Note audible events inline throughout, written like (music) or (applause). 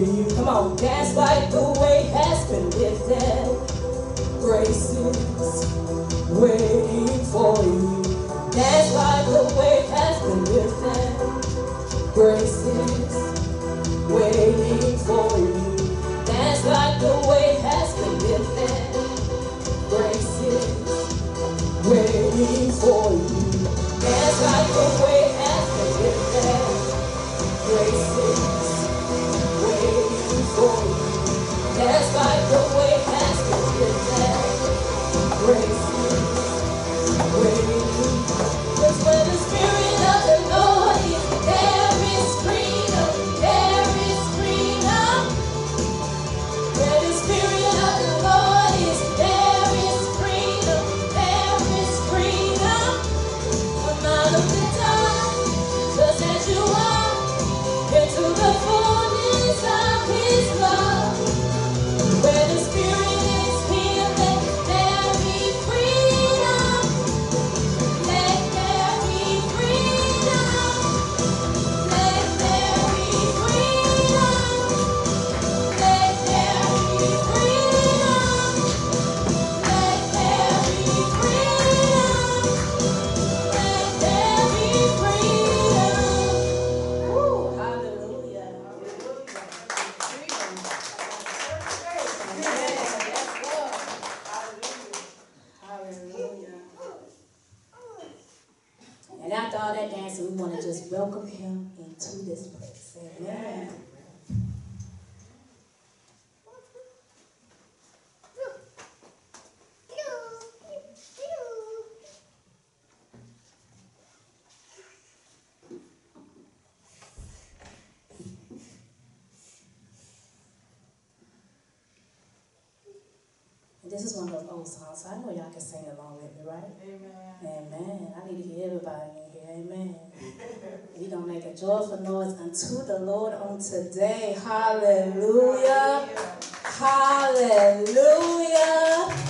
you. Come on, dance like the way has been lifted. Graces, where This is one of those old songs, so I know y'all can sing along with me, right? Amen. Amen. I need to hear everybody in here. Amen. (laughs) we gonna make a joyful noise unto the Lord on today. Hallelujah. Hallelujah. Hallelujah.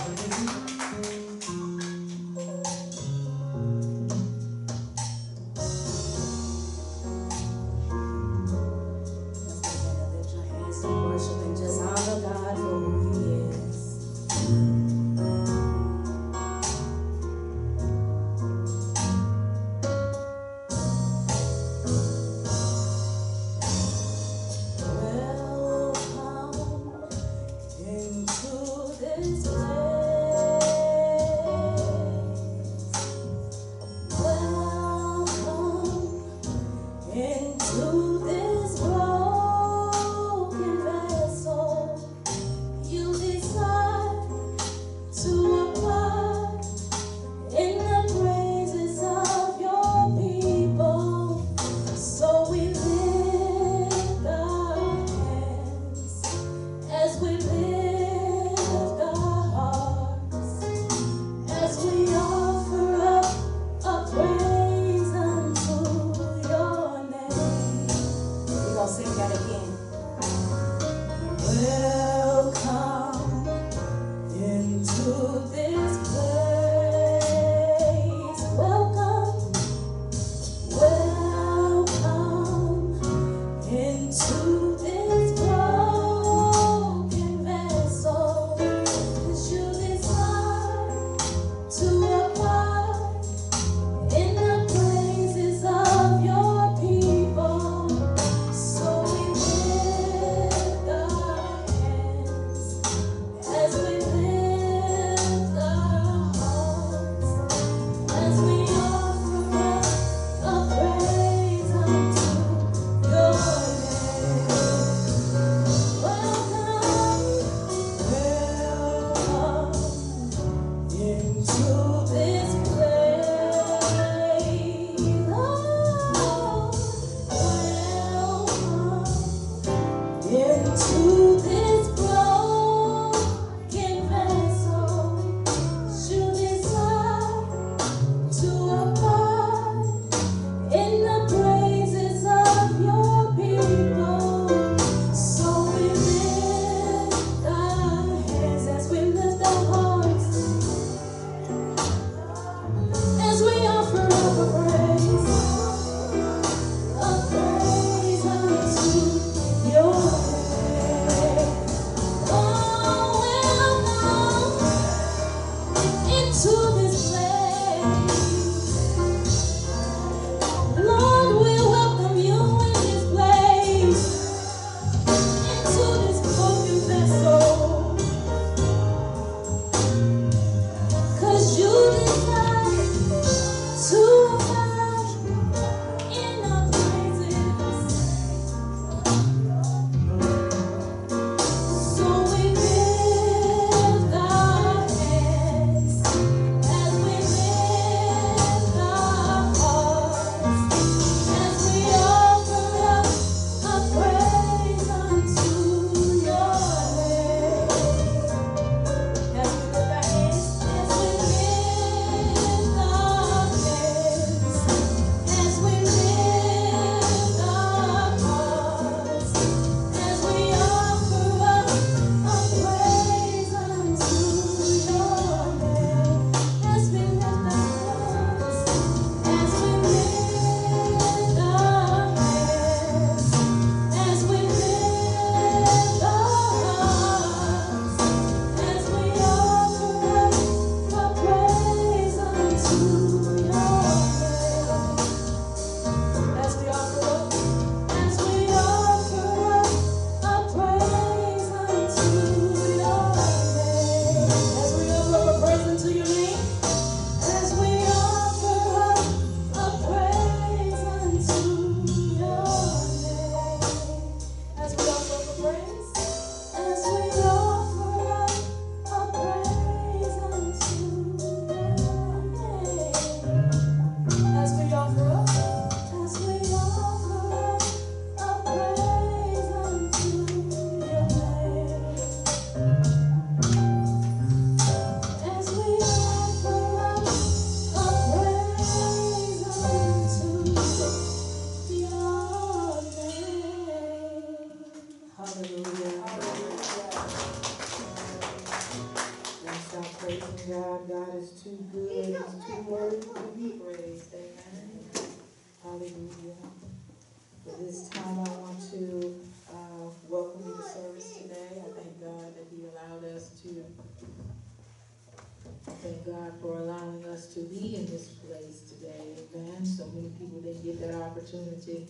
God for allowing us to be in this place today. Amen. So many people didn't get that opportunity.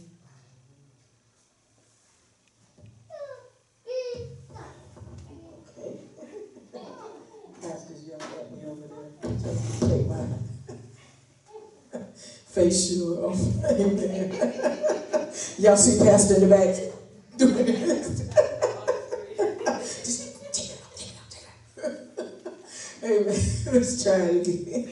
Okay. (laughs) Pastor's yelling at me over there. Take, take my (laughs) face shield off. Amen. (laughs) Y'all see Pastor in the back doing this. Just take it off, take it off, take it off. Again.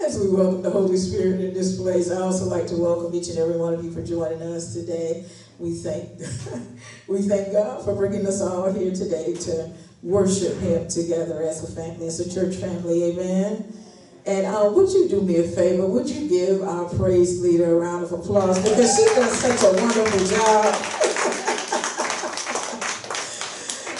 As we welcome the Holy Spirit in this place, I also like to welcome each and every one of you for joining us today. We thank (laughs) we thank God for bringing us all here today to worship Him together as a family, as a church family. Amen. And uh, would you do me a favor? Would you give our praise leader a round of applause because she does such a wonderful job.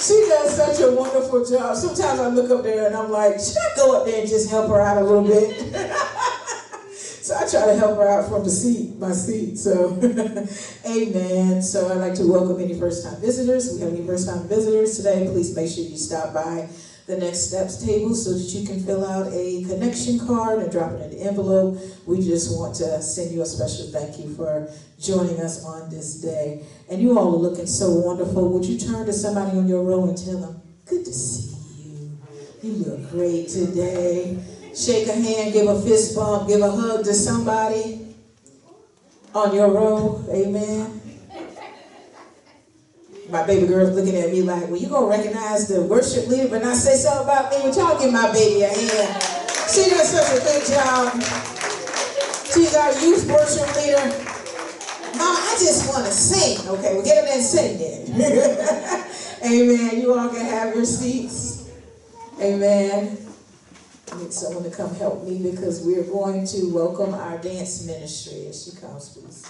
She does such a wonderful job. Sometimes I look up there and I'm like, should I go up there and just help her out a little bit? (laughs) so I try to help her out from the seat, my seat. So, (laughs) amen. So I'd like to welcome any first-time visitors. We have any first-time visitors today. Please make sure you stop by the next steps table so that you can fill out a connection card and drop it in the envelope. We just want to send you a special thank you for joining us on this day. And you all are looking so wonderful. Would you turn to somebody on your row and tell them, good to see you. You look great today. Shake a hand, give a fist bump, give a hug to somebody on your row. Amen. My baby girl's looking at me like, well, you gonna recognize the worship leader but not say something about me? Would y'all give my baby a hand? She does such a good job. She's our youth worship leader. Mom, I just want to sing. Okay, well, get in sing then. (laughs) Amen. You all can have your seats. Amen. I need someone to come help me because we're going to welcome our dance ministry as she comes, please.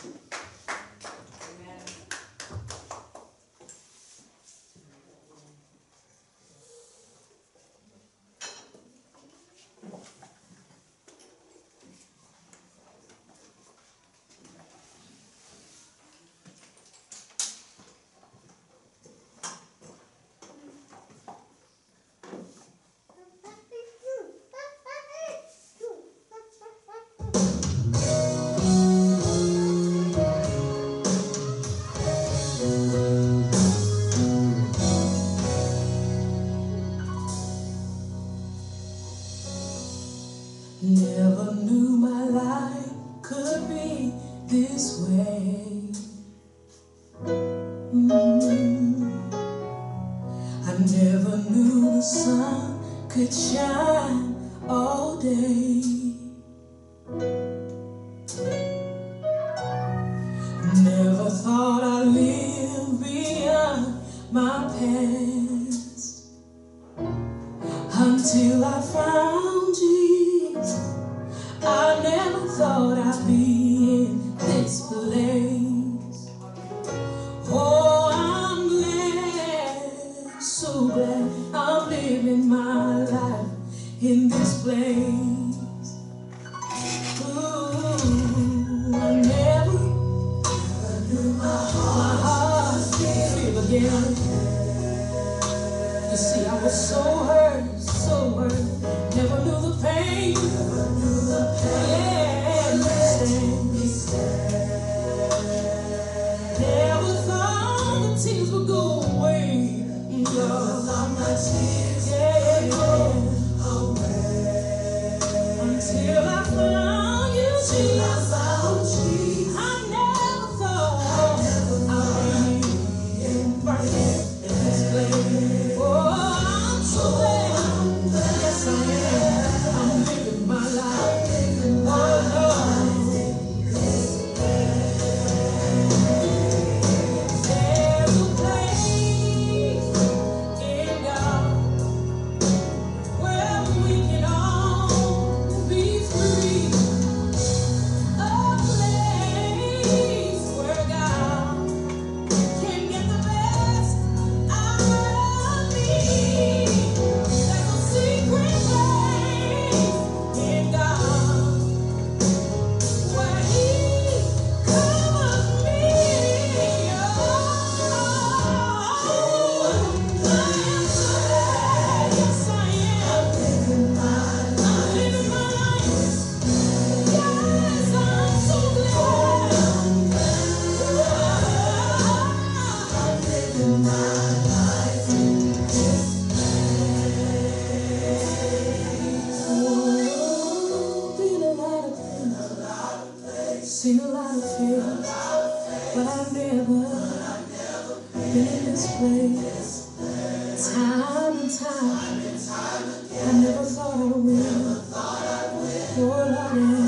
Never knew my life could be this way. Mm. I never knew the sun could shine all day. Seen a lot of fear, but I've never been in this place. Time and time, I never thought I would. Oh, Lord,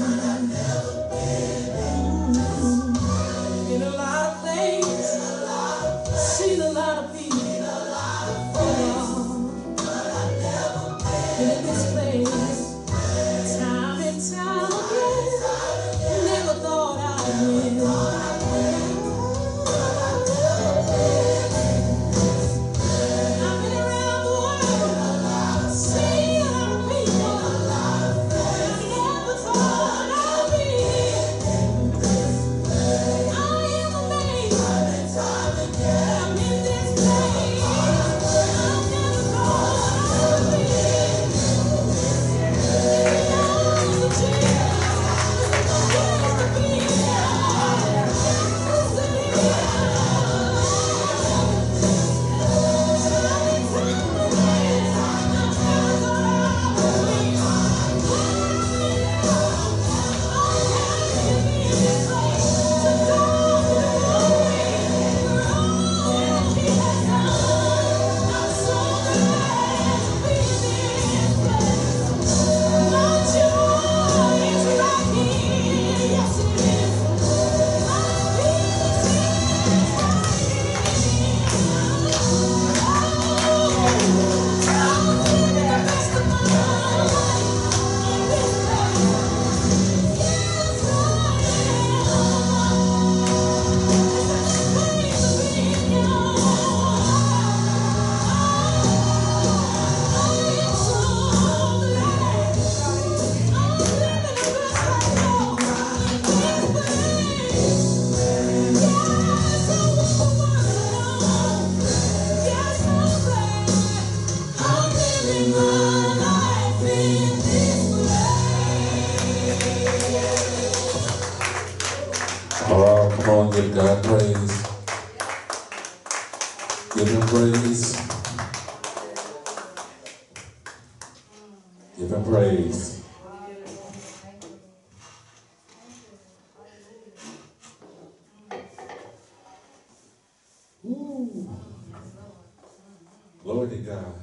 Glory to God.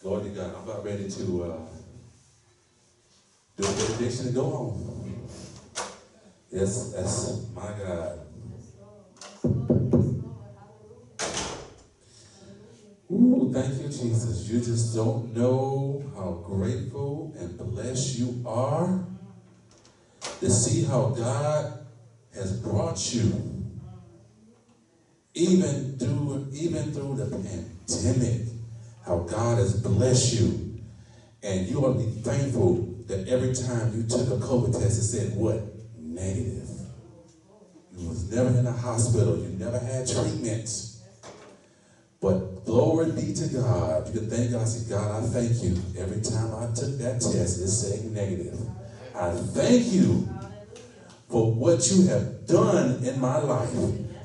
Glory to God. I'm about ready to uh, do a benediction and go home. Yes, that's my God. Ooh, thank you, Jesus. You just don't know how grateful and blessed you are to see how God has brought you even through even through the pandemic, how God has blessed you. And you ought to be thankful that every time you took a COVID test, it said what? Negative. You was never in a hospital. You never had treatment. But glory be to God. You can thank God. Say, God, I thank you. Every time I took that test, it said negative. I thank you for what you have done in my life.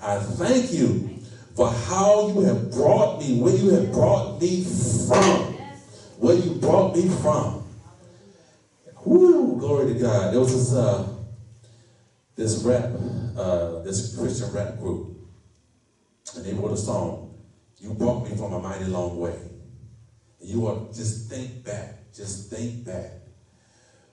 I thank you for how you have brought me, where you have brought me from. Where you brought me from. Woo, glory to God. There was this uh this rap, uh, this Christian rap group, and they wrote a song, You Brought Me From a Mighty Long Way. And you to just think back, just think back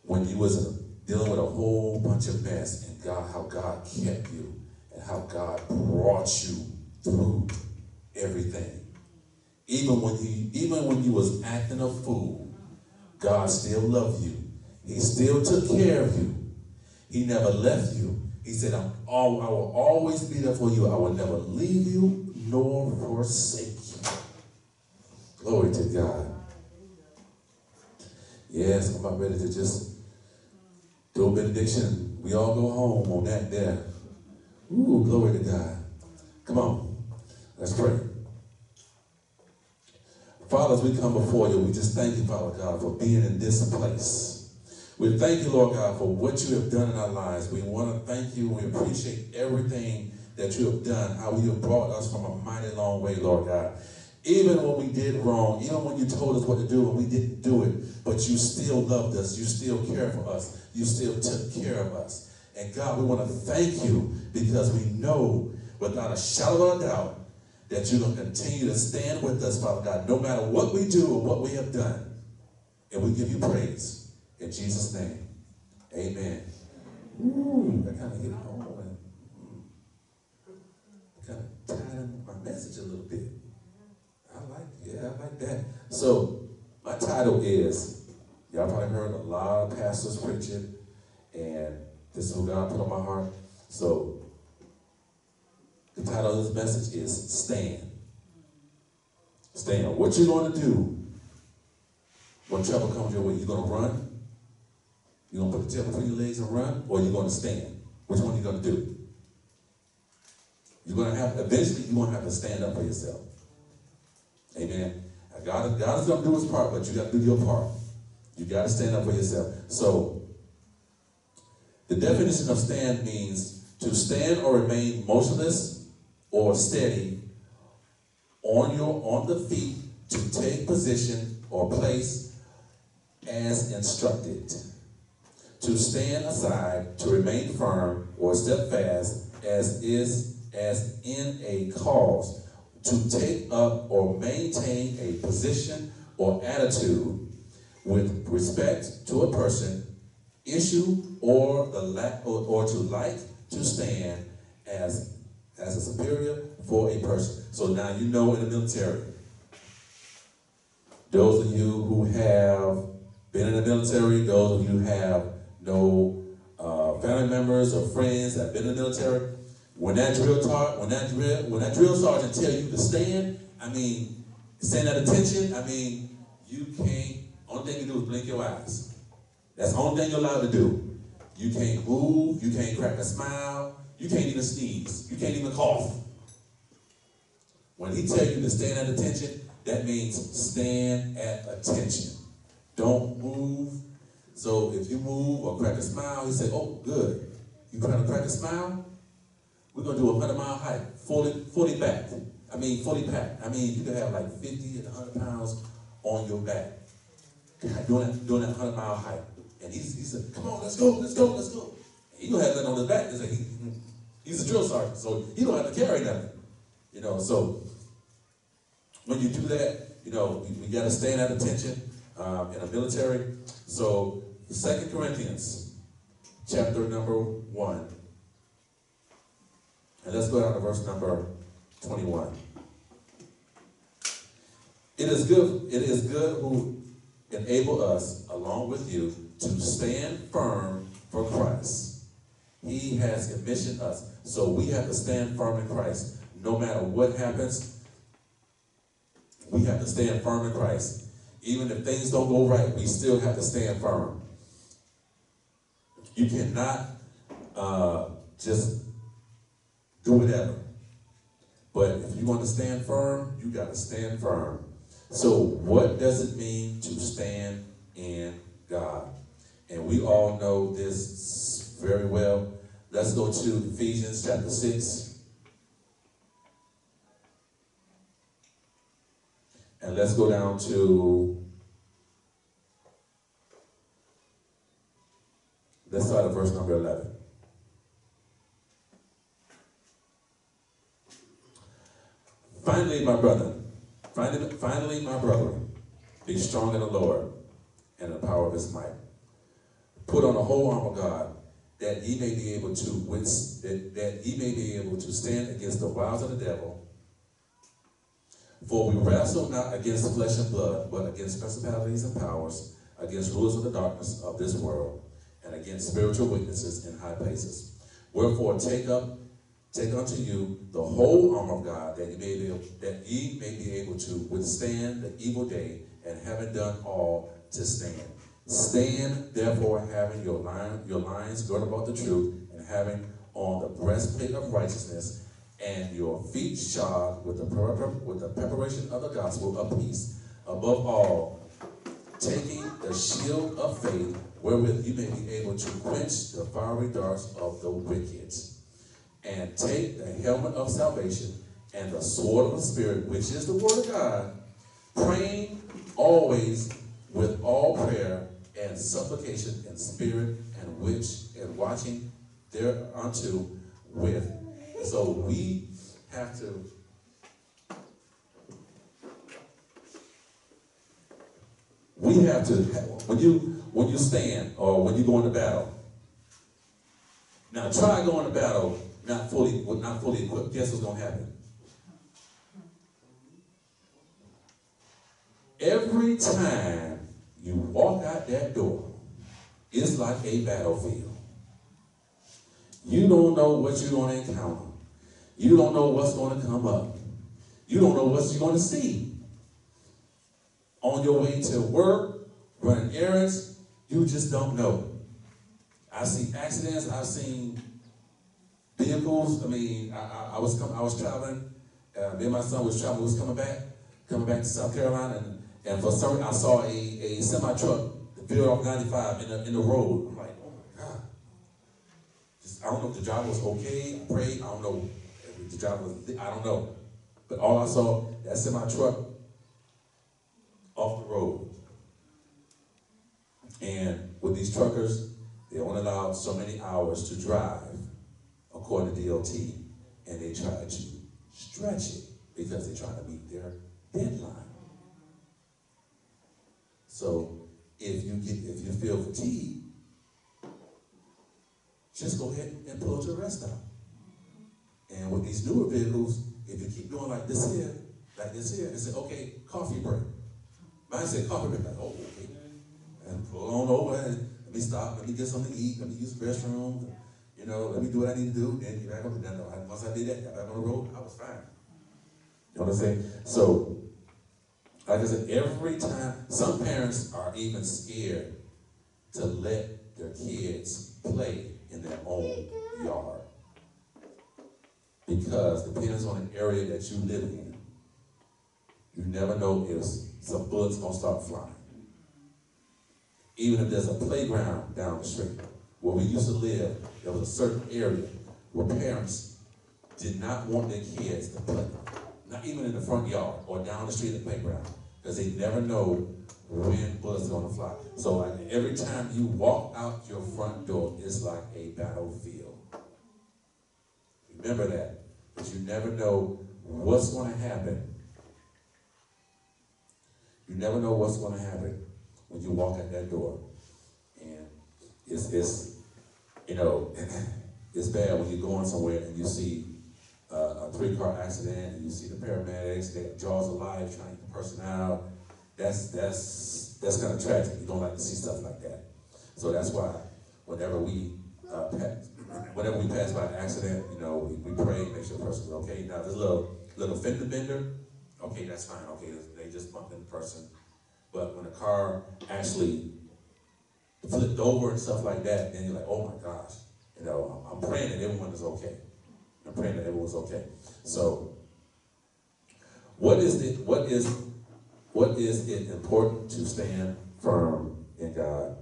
when you was dealing with a whole bunch of mess and God, how God kept you and how God brought you through everything. Even when you, even when you was acting a fool, God still loved you. He still took care of you. He never left you. He said, I'm all, I will always be there for you. I will never leave you nor forsake you. Glory to God. Yes, I'm about ready to just do a benediction. We all go home on that there. Ooh, glory to God. Come on. Let's pray. Father, as we come before you, we just thank you, Father God, for being in this place. We thank you, Lord God, for what you have done in our lives. We want to thank you. We appreciate everything that you have done, how you have brought us from a mighty long way, Lord God. Even when we did wrong, even when you told us what to do and we didn't do it, but you still loved us, you still cared for us, you still took care of us. And God, we want to thank you because we know without a shadow of a doubt that you're going to continue to stand with us, Father God, no matter what we do or what we have done. And we give you praise. In Jesus' name, amen. Ooh, I kind of hit home and kind of tied in my message a little bit. I like, yeah, I like that. So, my title is, y'all probably heard a lot of pastors preaching, and this is what God put on my heart. So, the title of this message is Stand. Stand. What you're going to do when trouble comes your way? you're going to run? You're going to put the tail between your legs and run? Or you're going to stand? Which one are you going to do? You're going to have, eventually, you're going to have to stand up for yourself. Amen. God, God is going to do his part, but you got to do your part. You got to stand up for yourself. So, the definition of stand means to stand or remain motionless or steady on your on the feet to take position or place as instructed. To stand aside, to remain firm or steadfast as is as in a cause, to take up or maintain a position or attitude with respect to a person, issue, or the la- or, or to like to stand as as a superior for a person. So now you know in the military. Those of you who have been in the military, those of you who have no uh, family members or friends that have been in the military, when that drill taught, when that drill, when that drill sergeant tell you to stand, I mean, stand at attention. I mean, you can't. Only thing you do is blink your eyes. That's the only thing you're allowed to do. You can't move. You can't crack a smile. You can't even sneeze. You can't even cough. When he tell you to stand at attention, that means stand at attention. Don't move. So if you move or crack a smile, he said, "Oh, good. You trying to crack a smile? We're gonna do a hundred mile hike, fully, fully back. I mean, fully packed. I mean, you can have like 50 and 100 pounds on your back doing doing that 100 mile hike. And he, he said, Come on, let's go, let's go, let's go. And he don't have nothing on his back. He's, like, he, he's a drill sergeant, so he don't have to carry nothing. You know, so when you do that, you know, we, we got to stand at attention um, in the military. So, Second Corinthians, chapter number 1. And let's go down to verse number 21. It is good, it is good who enable us, along with you, to stand firm for Christ. He has commissioned us. So we have to stand firm in Christ. No matter what happens, we have to stand firm in Christ. Even if things don't go right, we still have to stand firm. You cannot uh, just do whatever. But if you want to stand firm, you got to stand firm. So, what does it mean to stand in God? And we all know this very well. Let's go to Ephesians chapter 6. And let's go down to, let's start at verse number 11. Finally, my brother, finally, finally, my brother, be strong in the Lord and in the power of his might. Put on the whole armor of God, that ye may be able to withst- that, that ye may be able to stand against the wiles of the devil. For we wrestle not against flesh and blood, but against principalities and powers, against rulers of the darkness of this world, and against spiritual witnesses in high places. Wherefore take up, take unto you the whole armor of God, that ye may be that ye may be able to withstand the evil day, and having done all to stand. Stand therefore having your line, your lines girded about the truth, and having on the breastplate of righteousness, and your feet shod with the with the preparation of the gospel of peace. Above all, taking the shield of faith, wherewith you may be able to quench the fiery darts of the wicked, and take the helmet of salvation and the sword of the Spirit, which is the word of God, praying always with all prayer and supplication in spirit and which and watching thereunto with. So we have to we have to when you when you stand or when you go into battle. Now try going to battle not fully not fully equipped. Guess what's gonna happen? Every time you walk that door, is like a battlefield. You don't know what you're going to encounter. You don't know what's going to come up. You don't know what you're going to see. On your way to work, running errands, you just don't know. I've seen accidents. I've seen vehicles. I mean, I, I, I was coming. I was traveling. Uh, me and my son was traveling. Was coming back, coming back to South Carolina, and and for some, I saw a, a semi truck veer off 95 in the, in the road. I'm like, oh my God. Just, I don't know if the driver was okay. I prayed. I don't know if the driver was, I don't know. But all I saw, that semi truck off the road. And with these truckers, they only allowed so many hours to drive, according to DOT. And they try to stretch it because they're trying to meet their deadline. So if you get if you feel fatigued, just go ahead and pull to a rest stop. And with these newer vehicles, if you keep going like this here, like this here, and say, okay, coffee break. Mine said coffee break, like, oh, okay. And pull on over and let me stop, let me get something to eat, let me use the restroom, you know, let me do what I need to do, then get back on the then once I did that, got back on the road, I was fine. You know what I'm saying? So like I said, every time, some parents are even scared to let their kids play in their own yard. Because depends on the area that you live in. You never know if some bullets gonna start flying. Even if there's a playground down the street. Where we used to live, there was a certain area where parents did not want their kids to play not even in the front yard or down the street at the playground, because they never know when bullets are to fly. So like, every time you walk out your front door, it's like a battlefield. Remember that, because you never know what's to happen. You never know what's to happen when you walk out that door, and it's it's you know (laughs) it's bad when you're going somewhere and you see uh, a three-car accident, and you see the paramedics, they jaws of life trying to get the person out. That's that's that's kind of tragic. You don't like to see stuff like that. So that's why whenever we uh, pass, whenever we pass by an accident, you know, we, we pray, make sure the person's okay. Now, this little little fender bender, okay, that's fine. Okay, they just bumped in the person. But when a car actually flipped over and stuff like that, then you're like, oh my gosh. You know, I'm praying that everyone is okay. I'm praying that everyone's okay. So, what is it? What is what is it important to stand firm in God?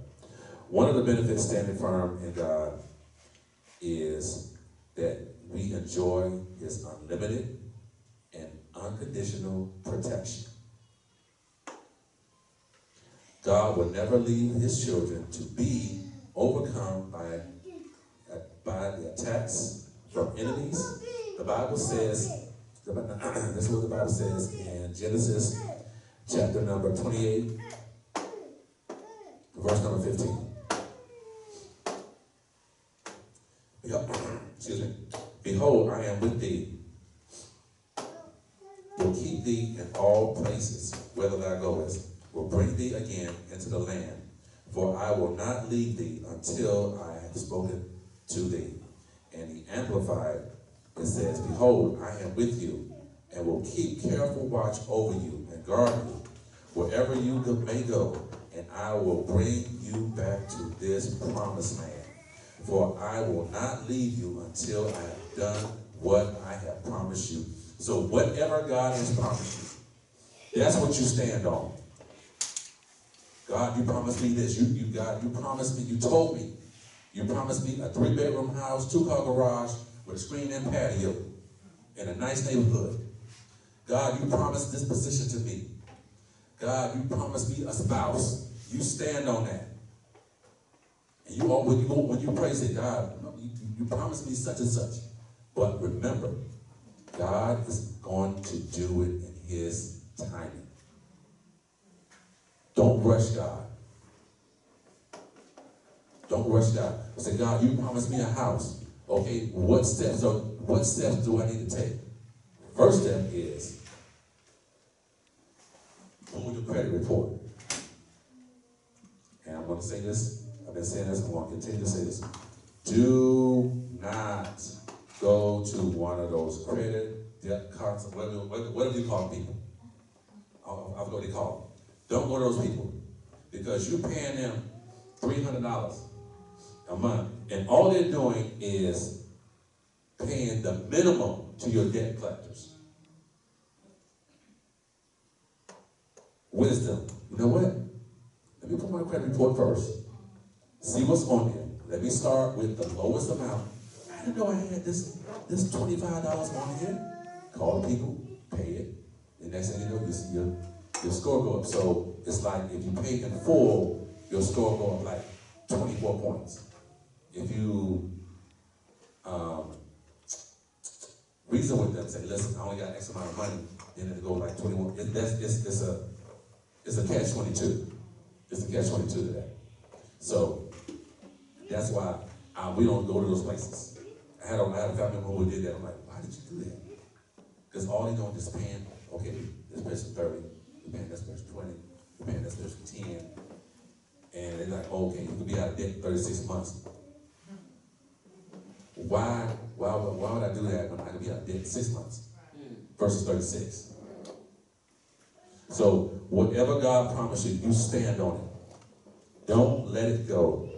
One of the benefits standing firm in God is that we enjoy His unlimited and unconditional protection. God will never leave His children to be overcome by, by the attacks from enemies. The Bible says, (clears throat) this is what the Bible says in Genesis chapter number 28, verse number 15. (clears throat) Excuse me. Behold, I am with thee, will keep thee in all places, whither thou goest, will bring thee again into the land, for I will not leave thee until I have spoken to thee and he amplified, it says, Behold, I am with you and will keep careful watch over you and guard you wherever you may go, and I will bring you back to this promised land. For I will not leave you until I have done what I have promised you. So whatever God has promised you, that's what you stand on. God, you promised me this. You, you God, you promised me, you told me you promised me a three bedroom house, two car garage with a screen and patio in a nice neighborhood. God, you promised this position to me. God, you promised me a spouse. You stand on that. And you all, when you when you God, you, you promised me such and such. But remember, God is going to do it in His timing. Don't rush God. Don't rush God. Say, God, you promised me a house. Okay, what steps? So, what steps do I need to take? First step is pull your credit report. And I'm going to say this. I've been saying this. I'm going to continue to say this. Do not go to one of those credit debt cards, whatever, whatever you call people. I forgot what they call them. Don't go to those people because you're paying them three hundred dollars a month, and all they're doing is paying the minimum to your debt collectors. Wisdom. You know what? Let me put my credit report first. See what's on there. Let me start with the lowest amount. I didn't know I had this this $25 on here. Call the people, pay it. The next thing you know, you see your, your score go up. So it's like if you pay in full, your score go up like 24 points. If you um, reason with them, say, listen, I only got X amount of money, then it goes like 21. It, that's, it's, it's a it's a catch 22. It's a catch 22 to that. So that's why uh, we don't go to those places. I had, a, I had a family member who did that. I'm like, why did you do that? Because all they're doing is paying, okay, this person 30, you're paying this person 20, you're paying this person 10. And they're like, okay, you could be out of debt in 36 months. Why, why, would- why would I do that when I could be debt in six months versus 36? So whatever God promised you, you stand on it. Don't let it go.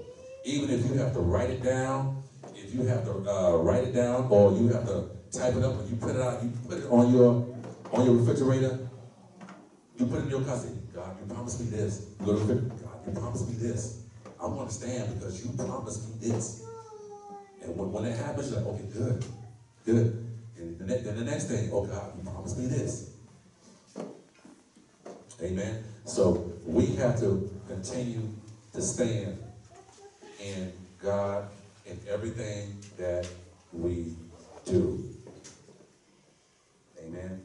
Even if you have to write it down, if you have to uh, write it down, or you have to type it up and you put it out, you put it on your on your refrigerator. You put it in your. Say, God, you promised me this. Go to. God, you promised me this. I want to stand because you promised me this. And when, when that happens, you're like, okay, good, good. And the then the next thing, oh God, you promised me this. Amen. So we have to continue to stand in God in everything that we do. Amen.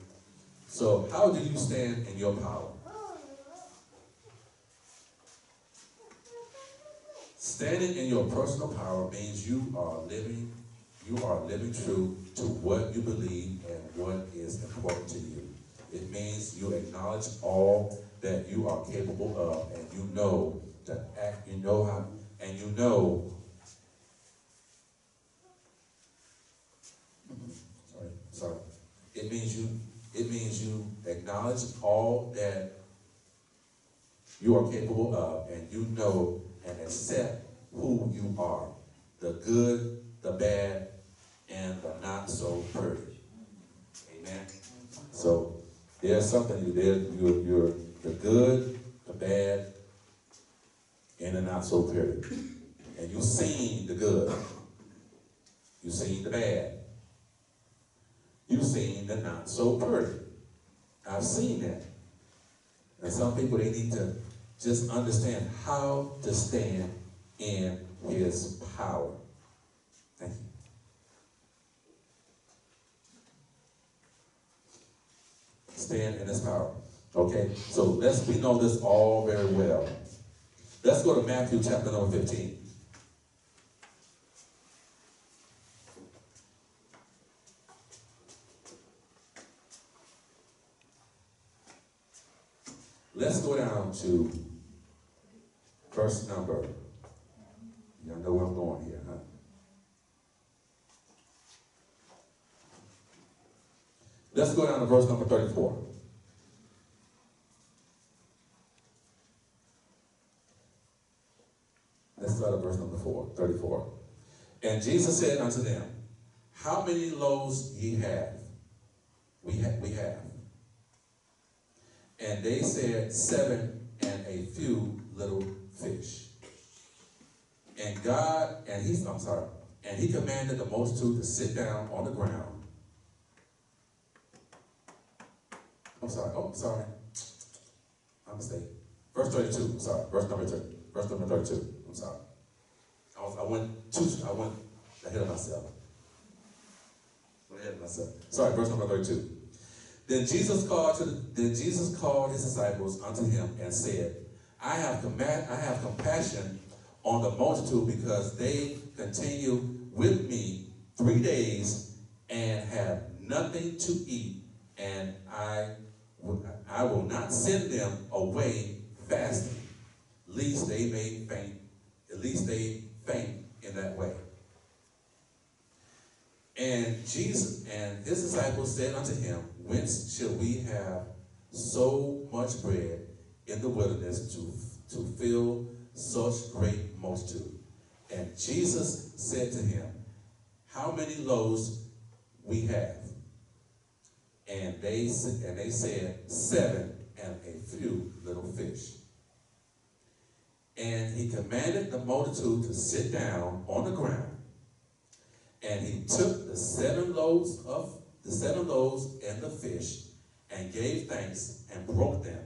So how do you stand in your power? Standing in your personal power means you are living, you are living true to what you believe and what is important to you. It means you acknowledge all that you are capable of and you know to act, you know how, and you know. Sorry, sorry. It means you, it means you acknowledge all that you are capable of and you know and accept who you are. The good, the bad, and the not so pretty. Amen. So there's something there. You're, you're the good, the bad, and the not so pretty. And you've seen the good. You've seen the bad. You've seen the not so pretty. I've seen that. And some people they need to just understand how to stand in his power. Thank you. stand in his power. Okay, so let's we know this all very well. Let's go to Matthew chapter number 15. Let's go down to verse number. Y'all know where I'm going here, huh? Let's go down to verse number 34. Let's start at verse number four, 34. And Jesus said unto them, How many loaves ye have? We have, we have. And they said, Seven and a few little fish. And God, and he's, I'm sorry, and he commanded the multitude to sit down on the ground. I'm sorry. Oh, sorry. I'm mistaken. Verse 32. I'm sorry. Verse number 30. Verse number 32. I'm sorry. I, was, I went too, I went ahead of myself. Ahead of myself. Sorry, verse number 32. Then Jesus called to the, then Jesus called his disciples unto him and said, I have command, I have compassion on the multitude because they continue with me three days and have nothing to eat, and I I will not send them away fasting, lest they may faint, at least they faint in that way. And Jesus and his disciples said unto him, Whence shall we have so much bread in the wilderness to, to fill such great multitude? And Jesus said to him, How many loaves we have? And they, and they said, Seven and a few little fish. And he commanded the multitude to sit down on the ground. And he took the seven loaves of the seven loaves and the fish, and gave thanks and broke them,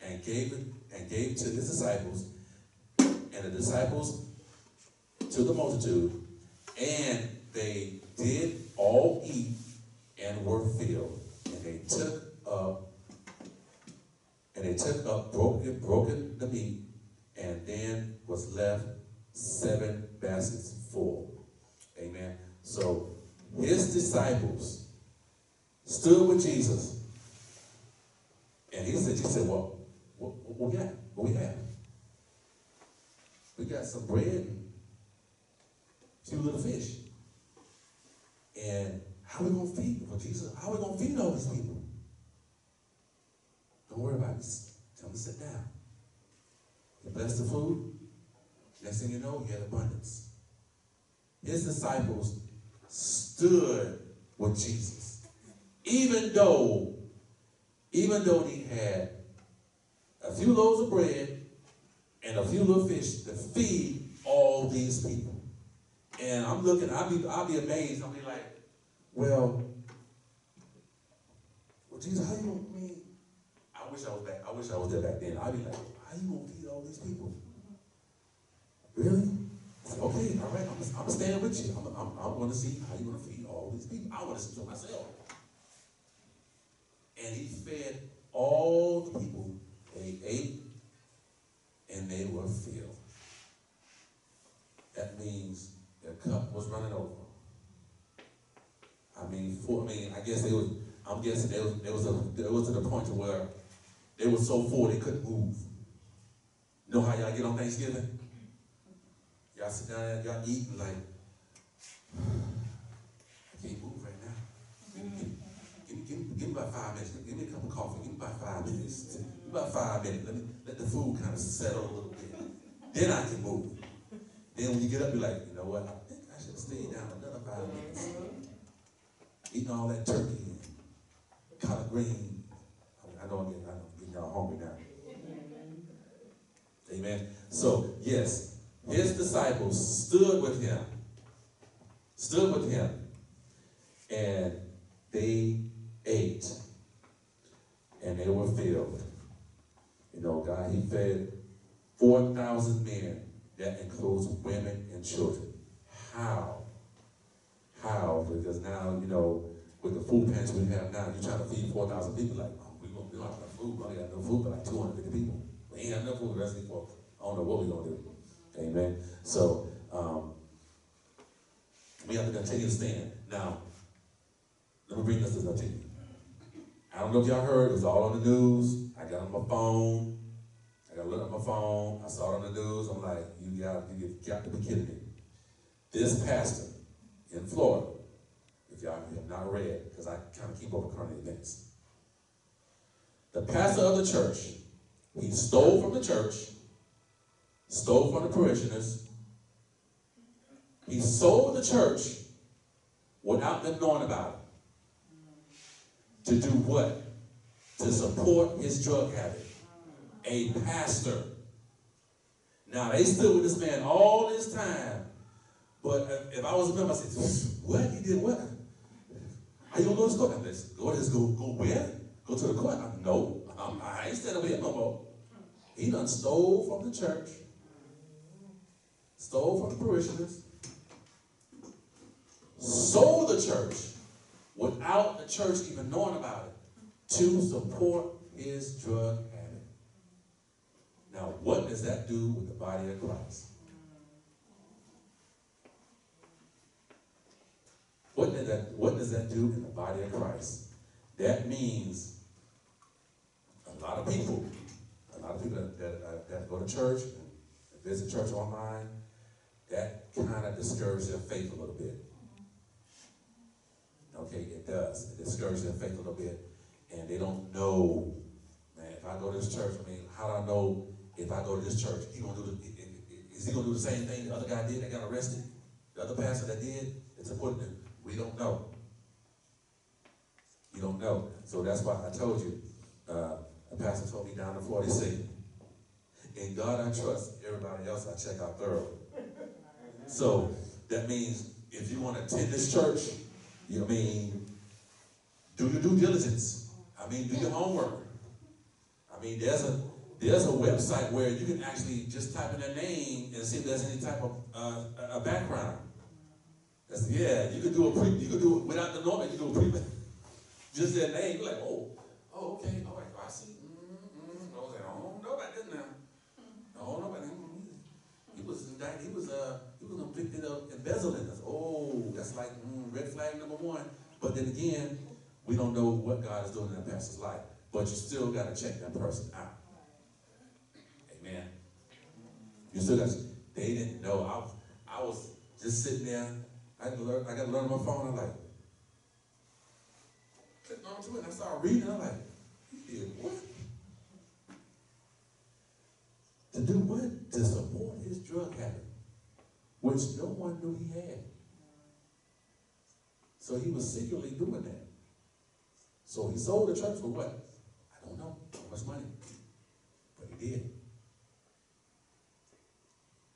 and gave and gave to his disciples, and the disciples to the multitude, and they did all eat and were filled, and they took up and they took up broken broken the meat, and then was left seven baskets full. Amen. So his disciples stood with Jesus. And he said, he said, well, what, what we got? What we have? We got some bread and a few little fish. And how are we gonna feed well, Jesus? How are we gonna feed all these people? Don't worry about it. Tell them to sit down. He blessed the food. Next thing you know, you had abundance. His disciples stood with Jesus. Even though, even though he had a few loaves of bread and a few little fish to feed all these people. And I'm looking, I'll be, I'll be amazed. I'll be like, well, well, Jesus, how you I mean? I wish I was back. I wish I was there back then. I'd be like, how you gonna feed all these people? Really? I okay, all right, I'm, I'm stand with you. I'm, I'm, I'm gonna see how you're gonna feed all these people. I want to see for myself. And he fed all the people. They ate and they were filled. That means their cup was running over. I mean, for I mean, I guess they was. I'm guessing there was there was a there was to the point where they were so full they couldn't move. You know how y'all get on Thanksgiving? Y'all sit down there, y'all eat like, I can't move right now. Give, me, give, me, give me about five minutes. Give me a cup of coffee. Give me about five minutes. About five minutes. Let me let the food kind of settle a little bit. Then I can move. Then when you get up, you're like, you know what? I think I should stay down another five minutes. Eating all that turkey and collard green. I know I'm getting, I'm getting y'all hungry now. Amen. So, yes, his disciples stood with him, stood with him, and they ate, and they were filled. You know, God, he fed 4,000 men. That includes women and children. How? How? Because now, you know, with the food pantry we have now, you're trying to feed 4,000 people. Like, oh, we, don't, we don't have enough food. We only got enough food for like 250 people. We ain't got enough food for the rest of. I don't know what we're going to do. Amen. So, um, we have to continue to stand. Now, let me bring this to you. I don't know if y'all heard, it was all on the news. I got on my phone. I got to look at my phone. I saw it on the news. I'm like, you got, you got to be kidding me. This pastor in Florida, if y'all have not read, because I kind of keep up with current events. The pastor of the church, he stole from the church, stole from the parishioners. He sold the church without them knowing about it. To do what? To support his drug habit. A pastor. Now, they stood with this man all this time. But if I was a member, I said, what? He did what? Are you gonna go to school? I said, go, let's go, go where? go to the court. I, no, I'm, I ain't standing with him no more. He done stole from the church, stole from the parishioners, sold the church without the church even knowing about it to support his drug habit. Now, what does that do with the body of Christ? What, did that, what does that do in the body of Christ? That means a lot of people, a lot of people that, that, uh, that go to church and visit church online, that kind of discourages their faith a little bit. Okay, it does. It discourages their faith a little bit. And they don't know, man, if I go to this church, I mean, how do I know if I go to this church, he gonna do the, is he gonna do the same thing the other guy did that got arrested? The other pastor that did? It's important. We don't know. You don't know. So that's why I told you, uh, a pastor told me down in Florida, he said, in God I trust, everybody else I check out thoroughly. So that means if you want to attend this church, you mean, do your due diligence. I mean, do your homework. I mean, there's a there's a website where you can actually just type in their name and see if there's any type of uh, a background. That's, yeah, you could do a pre, you could do it without the normal, you could do a pre, just their name. You're like, oh, oh, okay, all right, well, I see. Mm-hmm. I was like, I don't know about this now. I don't know about him. He was indicted. He was uh he was convicted of embezzling. That's, oh, that's like mm, red flag number one. But then again, we don't know what God is doing in that pastor's life. But you still got to check that person out. Amen. You still got. They didn't know. I I was just sitting there. I got to learn. I got to learn my phone. I'm like, clicked on to it. And I started reading. I'm like, he did what? To do what? To support his drug habit, which no one knew he had. So he was secretly doing that. So he sold the church for what? I don't know. How much money? But he did.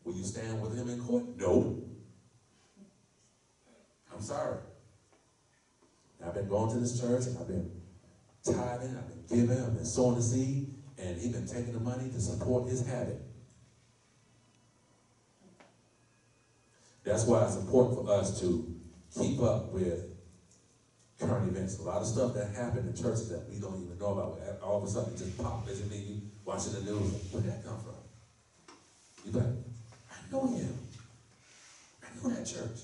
Will you stand with him in court? No. I'm sorry. I've been going to this church and I've been tithing, I've been giving, I've been sowing the seed, and he's been taking the money to support his habit. That's why it's important for us to keep up with current events. A lot of stuff that happened in churches that we don't even know about. All of a sudden, it just pop. Doesn't watching the news. Where did that come from? You like, I know him. I know that church.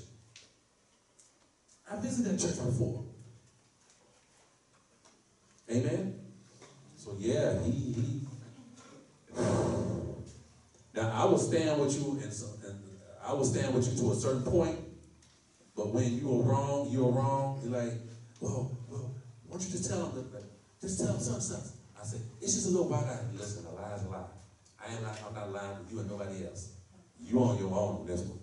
I visited that church before. Amen. So yeah, he, he (sighs) now I will stand with you in so, and I will stand with you to a certain point, but when you are wrong, you are wrong. You're like, well, well, why don't you just tell them that, just tell them something, something. I said, it's just a little bit. Listen, a lie is a lie. I am not, I'm not lying with you and nobody else. You on your own on this one.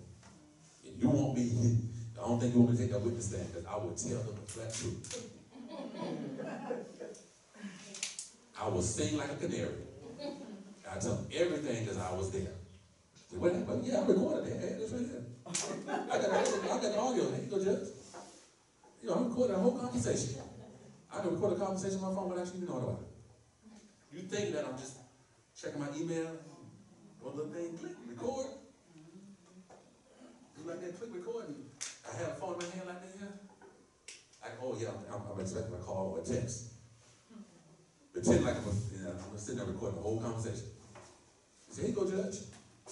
If you want me, (laughs) I don't think you want me to take that witness stand because I will tell them the flat truth. I will sing like a canary. I tell them everything because I was there. Say, Wait, but yeah, I recorded it. Hey, that's right there. I got, I got the audio. There you Judge. You know, I recorded a whole conversation. I can record a conversation on my phone without you even knowing about it. You think that I'm just checking my email, one little thing, click, record. You like that, click record, and I had a phone in my hand like that here. I, oh yeah, I'm, I'm, I'm expecting a call or a text. Pretend like I'm, you know, I'm sitting there recording the whole conversation. Say, here you go, Judge.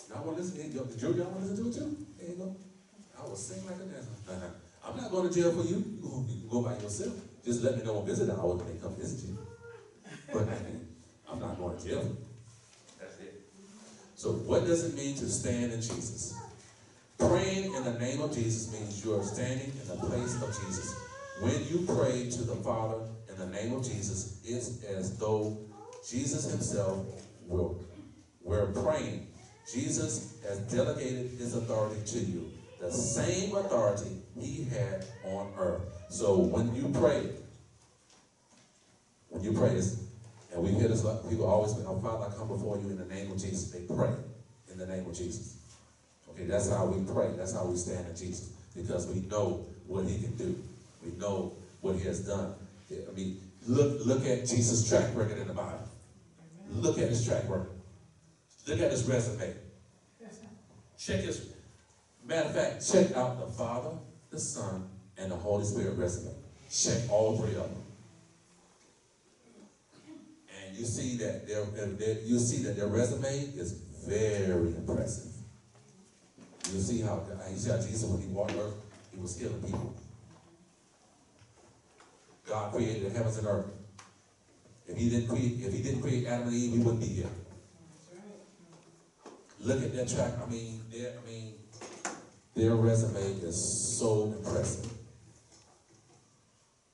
Y'all want to listen? Y'all, y'all want to listen to it too? There you go. I will sing like a dancer. (laughs) I'm not going to jail for you. You can, you can go by yourself. Just let me know on visit hours when they come visit you. But I (laughs) mean, I'm not going to jail. That's it. So what does it mean to stand in Jesus? Praying in the name of Jesus means you are standing in the place of Jesus. When you pray to the Father in the name of Jesus, it's as though Jesus himself will, we're praying. Jesus has delegated his authority to you. The same authority he had on earth. So when you pray, when you pray this, and we hear this, people always say, oh, Father, I come before you in the name of Jesus. They pray in the name of Jesus. Okay, that's how we pray. That's how we stand in Jesus. Because we know what he can do. We know what he has done. I mean, Look, look at Jesus' track record in the Bible. Look at his track record. Look at his resume. Check his, matter of fact, check out the Father, the Son, and the Holy Spirit resume. Check all three of them. And you see that their, their you see that their resume is very impressive. You see how uh, you see how Jesus when he walked earth, he was healing people. God created the heavens and earth. If he didn't create, if he didn't create Adam and Eve, we wouldn't be here. Look at their track. I mean, their I mean, their resume is so impressive.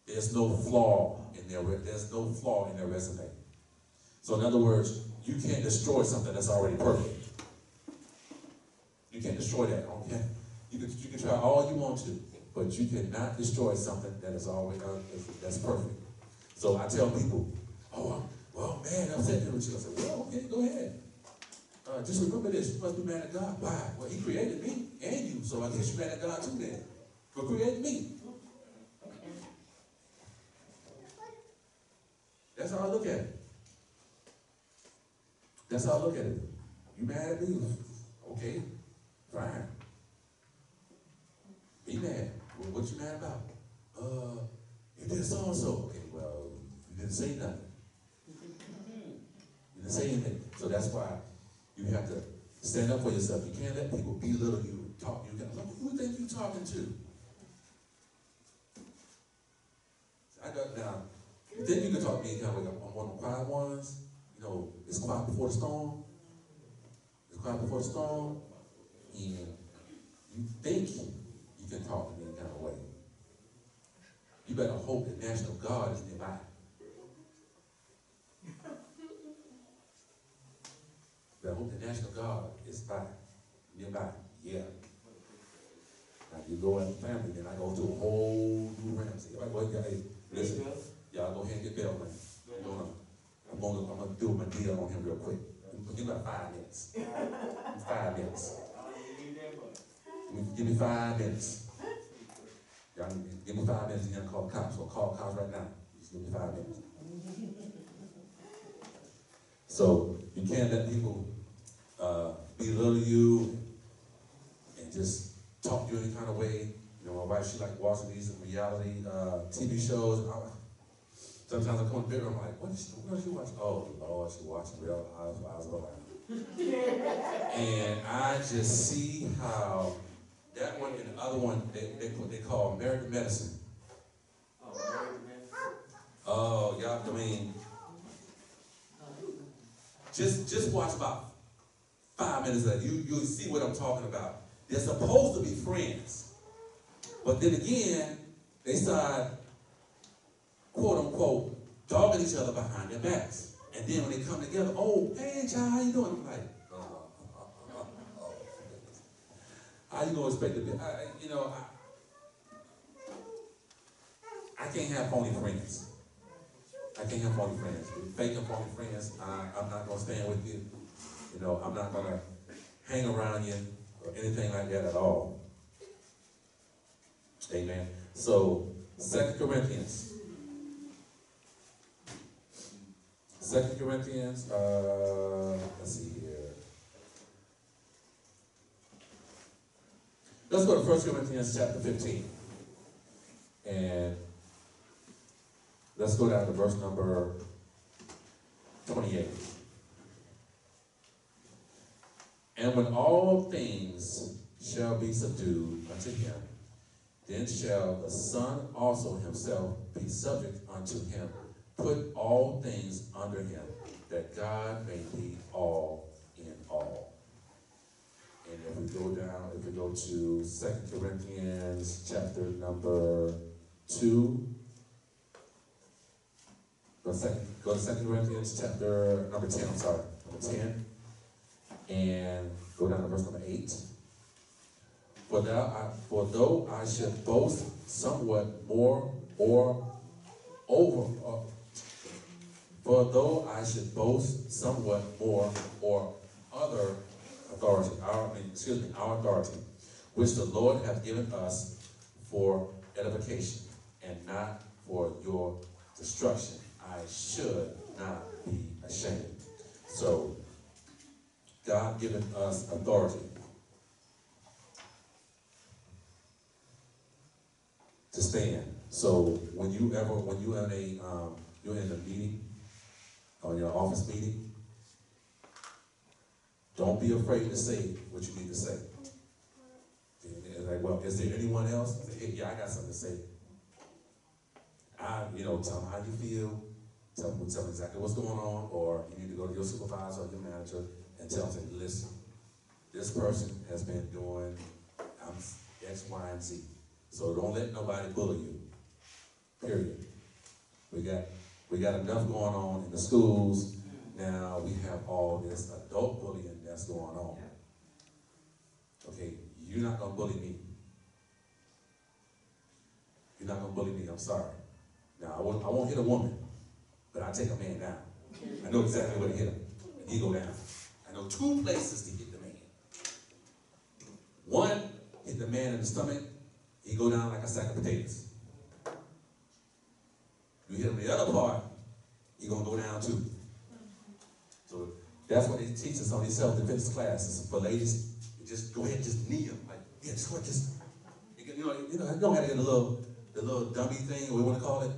There's no flaw in their there's no flaw in their resume. So in other words, you can't destroy something that's already perfect. You can't destroy that. Okay, you can you can try all you want to, but you cannot destroy something that is already uh, that's perfect. So I tell people, oh well, man, I'm upset with you. I said, well, okay, go ahead. Uh, just remember this: you must be mad at God. Why? Well, He created me and you, so I guess you're mad at God too, then, for creating me. That's how I look at it. That's how I look at it. You mad at me? Okay, fine. Be mad. Well, what you mad about? Uh, you did so and so. Okay, well, you didn't say nothing. You didn't say anything. So that's why you have to stand up for yourself. You can't let people belittle you, talk you. Got, who think you talking to? I got now. You think you can talk to me kind of like I'm one of the quiet ones? You know, it's quiet before the storm. It's quiet before the storm. And you think you can talk to me in kind of way. You better hope that National Guard is nearby. But I hope the National Guard is by, nearby. Yeah. Now you go as a family, then I go to a whole new Ramsey. If I go, hey, listen, y'all go ahead and get Bell man. I'm gonna, I'm gonna do my deal on him real quick. Give me about five minutes. (laughs) Five minutes. Give me five minutes. Y'all give me five minutes and you're gonna call the cops. So call the cops right now. Just give me five minutes. (laughs) So you can't let people uh, belittle you and just talk to you any kind of way. You know, my wife, she like watching these reality uh, TV shows. I, sometimes I come to bed I'm like, what is she, what is she watching? Oh, Lord, she watching Real Housewives of Atlanta. and I just see how that one and the other one, they, they, they call Married to Medicine. Oh, y'all, I mean, just just watch about five minutes that. You you'll see what I'm talking about. They're supposed to be friends. But then again, they start quote unquote dogging each other behind their backs. And then when they come together, oh, hey child, how you doing? I'm like, (laughs) how you gonna expect to be? I, you know, I, I can't have phony friends. I can't have phony friends. If you fake and phony friends, I, I'm not gonna stand with you. You know, I'm not gonna hang around you or anything like that at all. Amen. So, Second Corinthians. Second Corinthians, uh, let's see here. Let's go to First Corinthians chapter 15. Let's go down to verse number 28. And when all things shall be subdued unto him, then shall the Son also himself be subject unto him. Put all things under him, that God may be all in all. And if we go down, if we go to Second Corinthians chapter number 2, go to Second, go to Second Corinthians chapter number 10, I'm sorry, number 10, and go down to verse number 8. For, I, for though I should boast somewhat more or over, uh, for though I should boast somewhat more or other authority, our, excuse me, our authority, which the Lord hath given us for edification and not for your destruction. I should not be ashamed. So, God given us authority to stand. So when you ever, when you in a, um, you're in a meeting, or your office meeting, don't be afraid to say what you need to say. And like, well, is there anyone else? Say, hey, yeah, I got something to say. I, you know, tell them how you feel, tell them, tell exactly what's going on, or you need to go to your supervisor or your manager and tell them, listen, this person has been doing um, X, Y, and Z. So don't let nobody bully you. Period. We got we got enough going on in the schools. Now we have all this adult bullying that's going on. Okay, you're not gonna bully me. You're not gonna bully me. I'm sorry. Now I won't, I won't hit a woman, but I take a man down. I know exactly where to hit him. And he go down. I know two places to hit the man. One, hit the man in the stomach. He go down like a sack of potatoes. You hit him the other part, he gonna go down too. So that's what they teach us on these self-defense classes for ladies. Just go ahead and just knee him. Like, yeah, just ahead, just you know, you know, you don't have to get the little the little dummy thing, or we want to call it.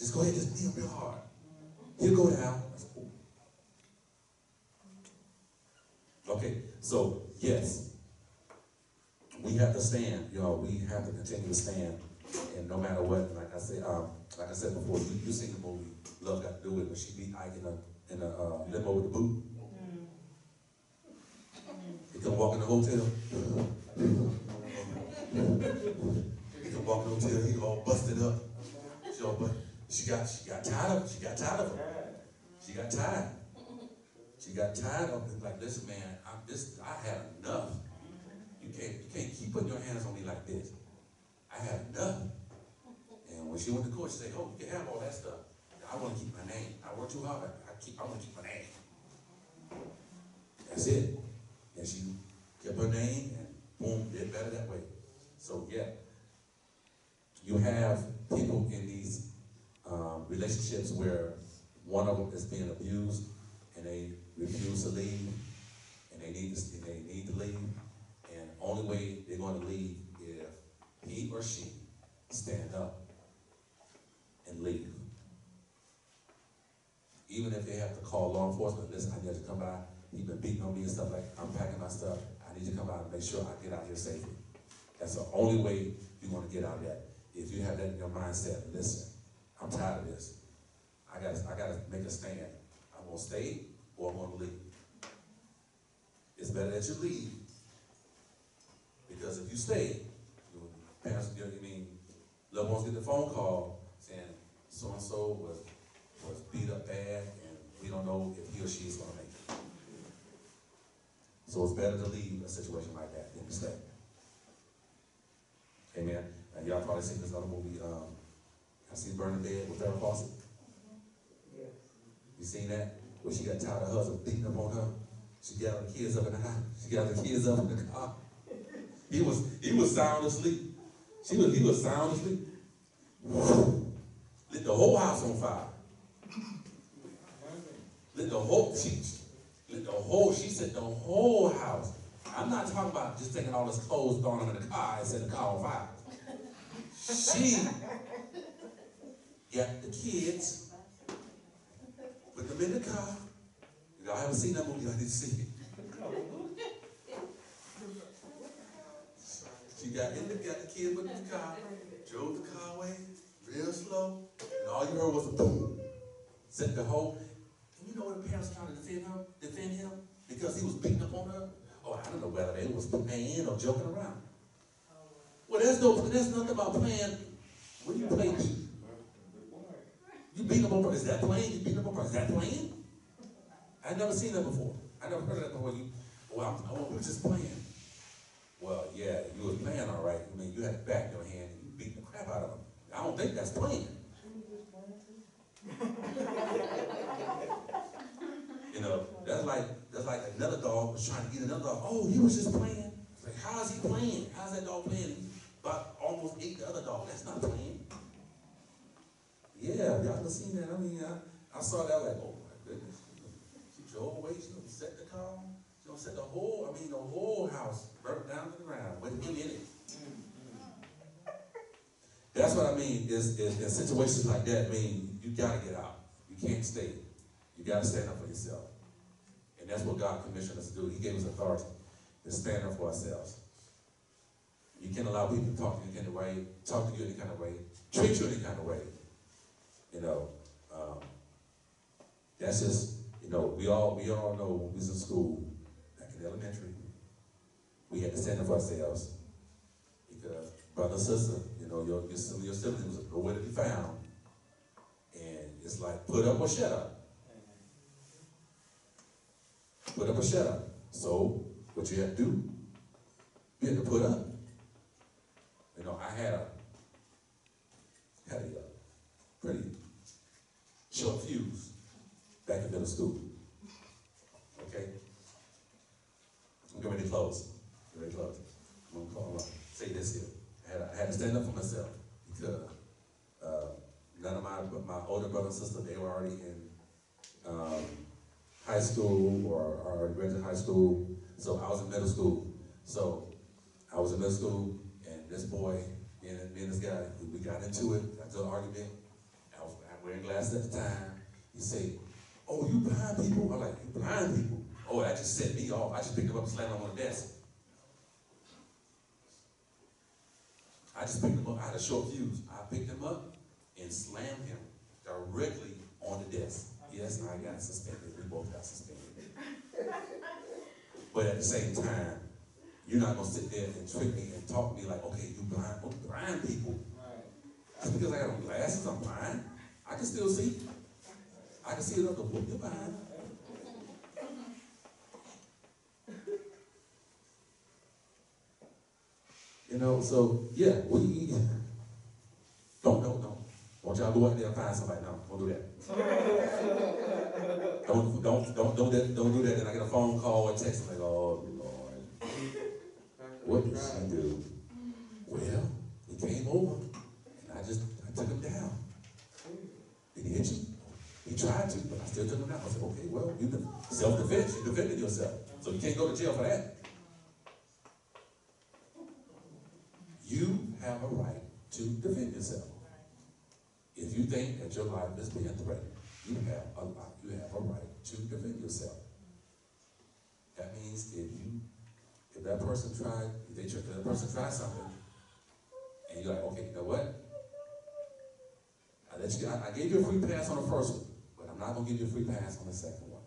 Just go ahead, just knee him real hard. He'll go down. Okay, so yes, we have to stand. y'all. we have to continue to stand, and no matter what, like I said, um, like I said before, you you seen the movie Love Got to Do It when she beat Ike in a in a uh, limo with the boot. He come walk in the hotel. He come walk in the hotel. He all busted up. She all but she got she got tired of she got tired of him. She got tired. She got tired of him. Like, listen, man, I'm this. I had enough. You can't you can't keep putting your hands on me like this. I had enough. And when she went to court, she said, "Oh, you can have all that stuff. I want to keep my name. I work too hard. I keep. I want to keep my name." That's it. And she kept her name, and boom, did better that way. So yeah, you have people in these um, relationships where one of them is being abused, and they refuse to leave, and they need to, they need to leave, and only way they're going to leave if he or she stand up and leave. Even if they have to call law enforcement, listen, I need to come by. He's been beating on me and stuff like I'm packing my stuff. I need to come out and make sure I get out here safely. That's the only way you're going to get out of that. If you have that in your mindset, listen, I'm tired of this. I got I got to make a stand. I'm to stay or I'm to leave. It's better that you leave because if you stay, your parents, you know, I mean, loved ones get the phone call saying so and so was was beat up bad, and we don't know if he or she is to make it. So it's better to leave a situation like that than to stay. Amen. And y'all probably seen this other movie, um, I seen Burning Bed with Farrah Fawcett. You seen that? Where she got tired of her husband beating up on her. She got the kids up in the house. She got the kids up in the car. He was he was sound asleep. She was he was sound asleep. Lit the whole house on fire. Lit the whole she lit the whole she said the whole house. I'm not talking about just taking all his clothes, throwing them in the car and setting the car on fire. She got the kids, put them in the car. Y'all haven't seen that movie, I didn't see it. She got in the got the put in the car, drove the car away, real slow, and all you heard was a boom. Set the whole. And you know what the parents trying to defend him? Defend him because he was beating up on her. Oh, I don't know whether they was playing or joking around. Well, there's no, there's nothing about playing. When you play you beat up on. Is that playing? You beat up on. Is that playing? I never seen that before. I never heard that before. You, well, I'm, oh, we're just playing. Well, yeah, you was playing all right. I mean, you had the back your hand and you beat the crap out of him. I don't think that's playing. (laughs) you know, that's like that's like another dog was trying to get another dog. Oh, he was just playing. It's like, how's he playing? How's that dog playing? But almost ate the other dog. That's not playing. Yeah, y'all have seen that. I mean, I, I saw that like, oh my goodness. She drove away, she set the car, she gonna set the whole, I mean, the whole house burnt down to the ground with him in it. Mm-hmm. That's what I mean, is, is in situations like that, I mean, you gotta get out. You can't stay. You gotta stand up for yourself. And that's what God commissioned us to do. He gave us authority to stand up for ourselves. You can't allow people to talk to you any kind of way, talk to you any kind of way, treat you any kind of way. You know, um, that's just, you know, we all we all know when we was in school, back in elementary, we had to stand up for ourselves. Because brother and sister, you know, your your, some of your siblings was nowhere to be found. And it's like put up or shut up. Put up or shut up. So what you have to do, you have to put up. You know, I had a had a pretty short fuse back in middle school. Okay? I'm getting ready to close. Get ready to close. I'm gonna call, uh, say this here. I had, I had to stand up for myself because uh, none of my my older brother and sister they were already in um, high school or, or graduated high school. So I was in middle school. So I was in middle school, and this boy, me and, me and this guy, we, we got into it, got into an argument. I was wearing glasses at the time. He said, "Oh, you blind people?" I'm like, "You blind people?" Oh, that just set me off. I just picked him up and slammed him on the desk. I just picked him up. I had a short fuse. I picked him up and slammed him directly on the desk. Yes, I got suspended. We both got suspended. but at the same time, you're not gonna sit there and trick me and talk to me like, okay, you blind, oh, blind people. Just because I got on glasses, I'm blind. I can still see. I can see enough to whoop your behind. You know, so yeah, we don't, don't, don't. Don't y'all go out there and find somebody. No, don't do that. don't, don't, don't, don't, that, don't do that. Then I get a phone call or text. I'm like, oh Lord, what did she do? Well, he came over, and I just, I took him down. You? He tried to, but I still took him out. I said, okay, well, you self-defense. You defended yourself, so you can't go to jail for that. You have a right to defend yourself. If you think that your life is being threatened, you have a right, you have a right to defend yourself. That means if you, if that person tried, if they if that person tried something, and you're like, okay, you know what? I let you, I, I gave you a free pass on the first one, but I'm not gonna give you a free pass on the second one.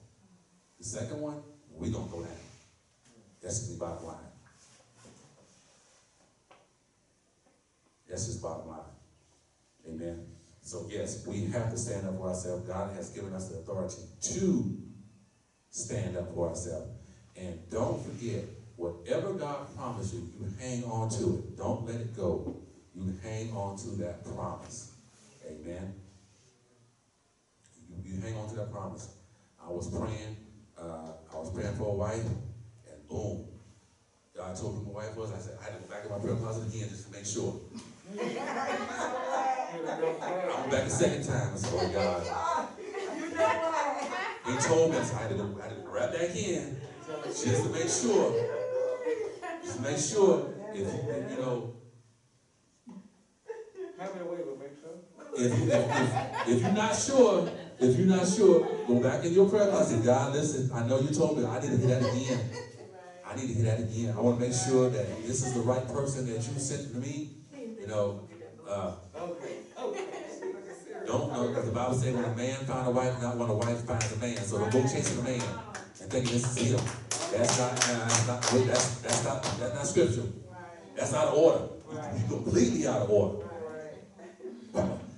The second one, we gonna go down. That's the bottom line. That's just bottom line. Amen. So yes, we have to stand up for ourselves. God has given us the authority to stand up for ourselves. And don't forget, whatever God promised you, you hang on to it. Don't let it go. You hang on to that promise. Amen. You, you hang on to that promise. I was praying, uh, I was praying for a wife, and boom. God told me my wife was, I said, I had to go back in my prayer closet again just to make sure. (laughs) I went back a second time. I said, oh God. He told me, so I had to go, I had to go right back in just to make sure. Just to make sure if you know. Have it away, but make sure. If, if, if, you're not sure, if you're not sure, go back in your prayer closet. God, listen, I know you told me I need to hear that again. I need to hear that again. I want to make sure that this is the right person that you sent to me. You know, uh, don't know because the Bible says when a man find a wife, not when a wife finds a man. So don't go chasing a man and thinking this is him. That's not, that's not that's that's not that's not scripture. That's of order. You're completely out of order.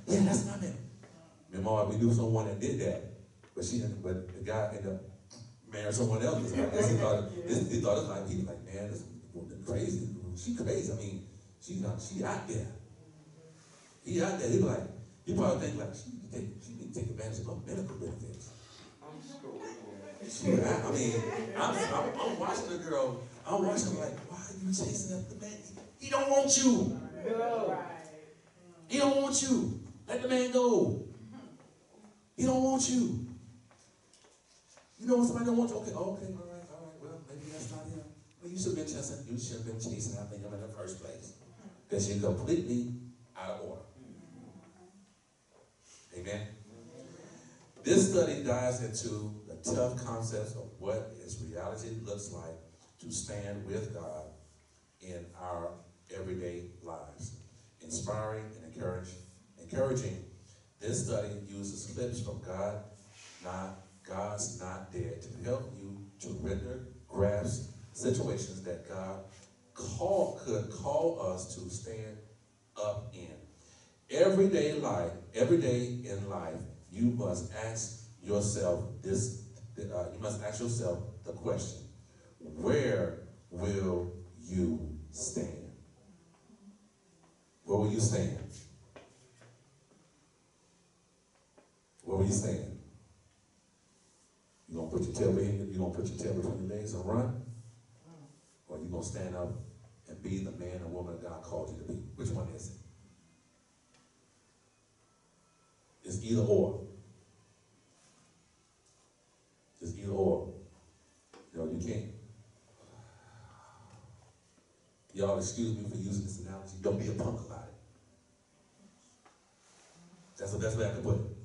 Yeah, that's not it. Remember, we knew someone that did that, but she, but the guy ended up marrying someone else. I guess he thought, this, he thought it was like he was like, man, this woman crazy. She crazy. I mean, she's not, she out there. He out there. He like, he probably think like she can take, she can take advantage of her medical benefits. I'm school. She, I, I mean, I'm, I'm, I'm watching the girl. I'm watching like, why are you chasing after the man? He don't want you. No. He don't want you. Let the man go. He don't want you. You know when somebody don't want you, okay, oh, okay, all right, all right, well, maybe that's not him. Well, you should have been chasing, you should have been chasing after him in the first place. Because you're completely out of order. Amen. This study dives into the tough concepts of what its reality looks like to stand with God in our everyday lives. Inspiring and encourage, encouraging, this study uses clips from God, not God's not dead, to help you to render grasp situations that God call could call us to stand up in. Everyday life, every day in life, you must ask yourself this. Uh, you must ask yourself the question: Where will you stand? Where will you stand? Where will you stand? You gonna put your tail between you gonna put your tail between your legs and run, or you gonna stand up and be the man or woman that God called you to be? Which one is it? It's either or. It's either or. Know, you can't. Y'all excuse me for using this analogy. Don't be a punk about it. That's the best way I can put it.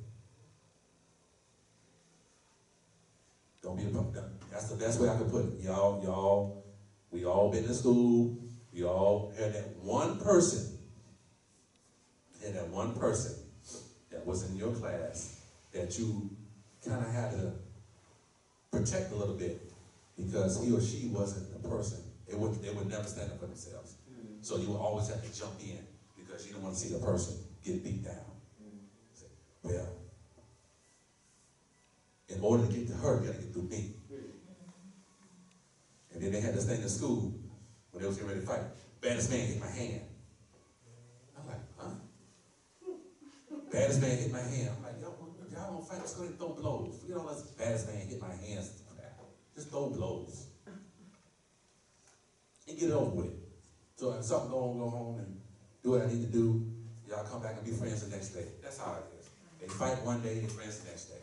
Don't be a punk. That's the best way I can put it. Y'all, y'all, we all been to school. We all had that one person. Had that one person that was in your class that you kind of had to protect a little bit because he or she wasn't the person. They would, they would never stand up for themselves. Mm-hmm. So you would always have to jump in because you don't want to see the person get beat down. Say, well, in order to get to her, you got to get through me. And then they had this thing in school when they was getting ready to fight. Baddest man hit my hand. I'm like, huh? Baddest man hit my hand. I'm like, y'all, y'all don't fight, let's go ahead and throw blows. You know, let's baddest man hit my hands. Just throw blows. And get it over with. So if something go on, go home and do what I need to do. Y'all come back and be friends the next day. That's how it is. They fight one day, they're friends the next day.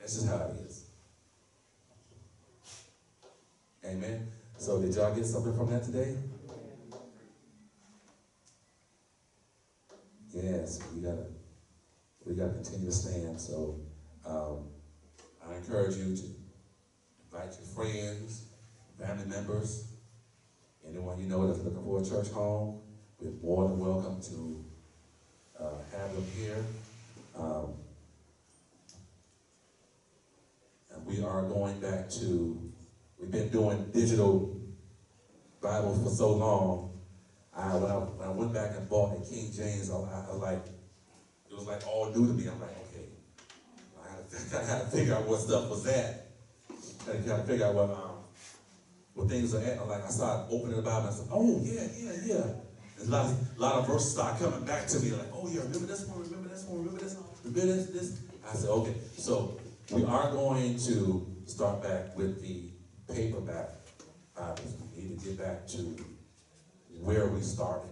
That's just how it is. Amen. So did y'all get something from that today? Yes, we gotta we gotta continue to stand. So um, I encourage you to invite your friends, family members, anyone you know that's looking for a church home. We're more than welcome to uh, have them here. Um, and we are going back to, we've been doing digital Bibles for so long. I, when, I, when I went back and bought the King James, I, I, was like, it was like all new to me. I'm like, okay, I to (laughs) figure out what stuff was that. I to figure out what, um, what things are at. I'm like, I started opening the Bible and I said, oh, yeah, yeah, yeah. And a lot, of, a lot of verses start coming back to me, like, oh, yeah, remember this one, remember this one, remember this, one, remember this, this. I said, okay. So we are going to start back with the paperback Bibles. We need to get back to where we started.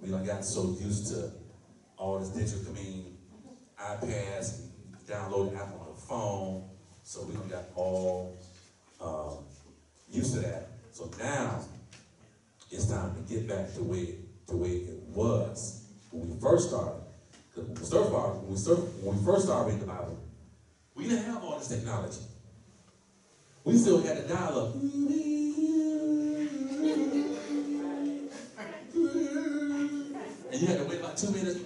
We got so used to all this digital, I mean, iPads, download the app on the phone. So we got all um, used to that. So now it's time to get back to where the way it was when we first started. Because when we started, when we first started reading the Bible, we didn't have all this technology. We still had to dial up. And you had to wait about two minutes.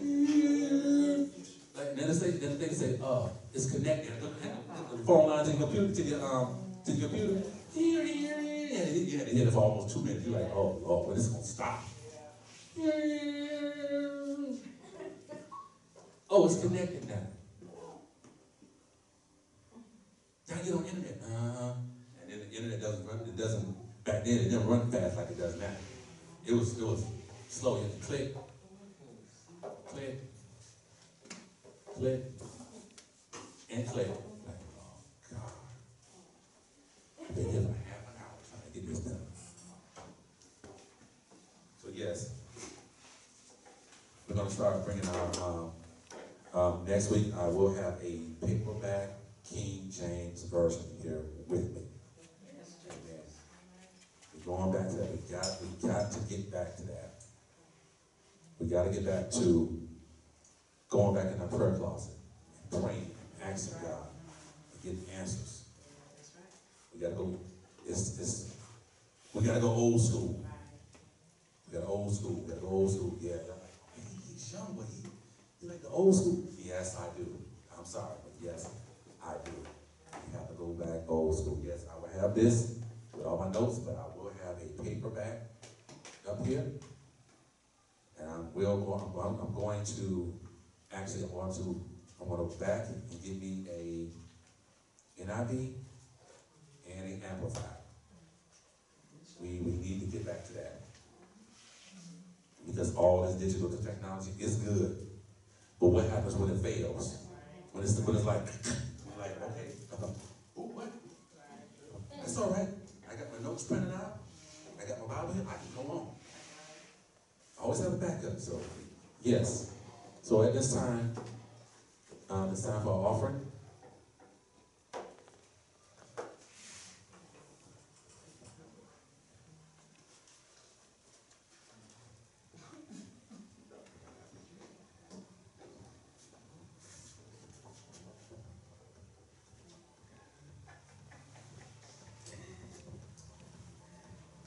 Like, then they say, then they say, uh, it's connected. The phone line to the computer, to the um, to the computer. And you had to hit it for almost two minutes. You're like, oh Lord, when is this gonna stop? Oh, it's connected Now get on the internet. Uh-huh. And then the internet doesn't run, it doesn't, back then it didn't run fast like it does now. It was, it was slow. You had to click, click, click, and click. Like, oh God. Been here for half an hour trying to get this done. So yes, we're gonna start bringing our, um, um, next week, I will have a paperback King James version here with me. Amen. We're going back to that. We got, we got to get back to that. We gotta get back to going back in our prayer closet and praying, asking God, and getting answers. We gotta go, it's, it's, we gotta go old school. We got old school, we gotta go old school, yeah. He's young, but he, he like the old school. Yes, I do. I'm sorry, but yes, I do. We have to go back old school. Yes, I will have this with all my notes, but I will have a paperback up here. And I will go, I'm, going- I'm going to, actually, I'm going to, I'm going to back and give me a NIV and an amplifier. We, we need to get back to that. Because all this digital technology is good. But what happens when it fails? When it's, when it's like, (clears throat) like, okay, oh, what? That's all right. I got my notes printed out. I got my Bible here. I can go on. I always have a backup, so, yes. So at this time, um, it's time for our offering.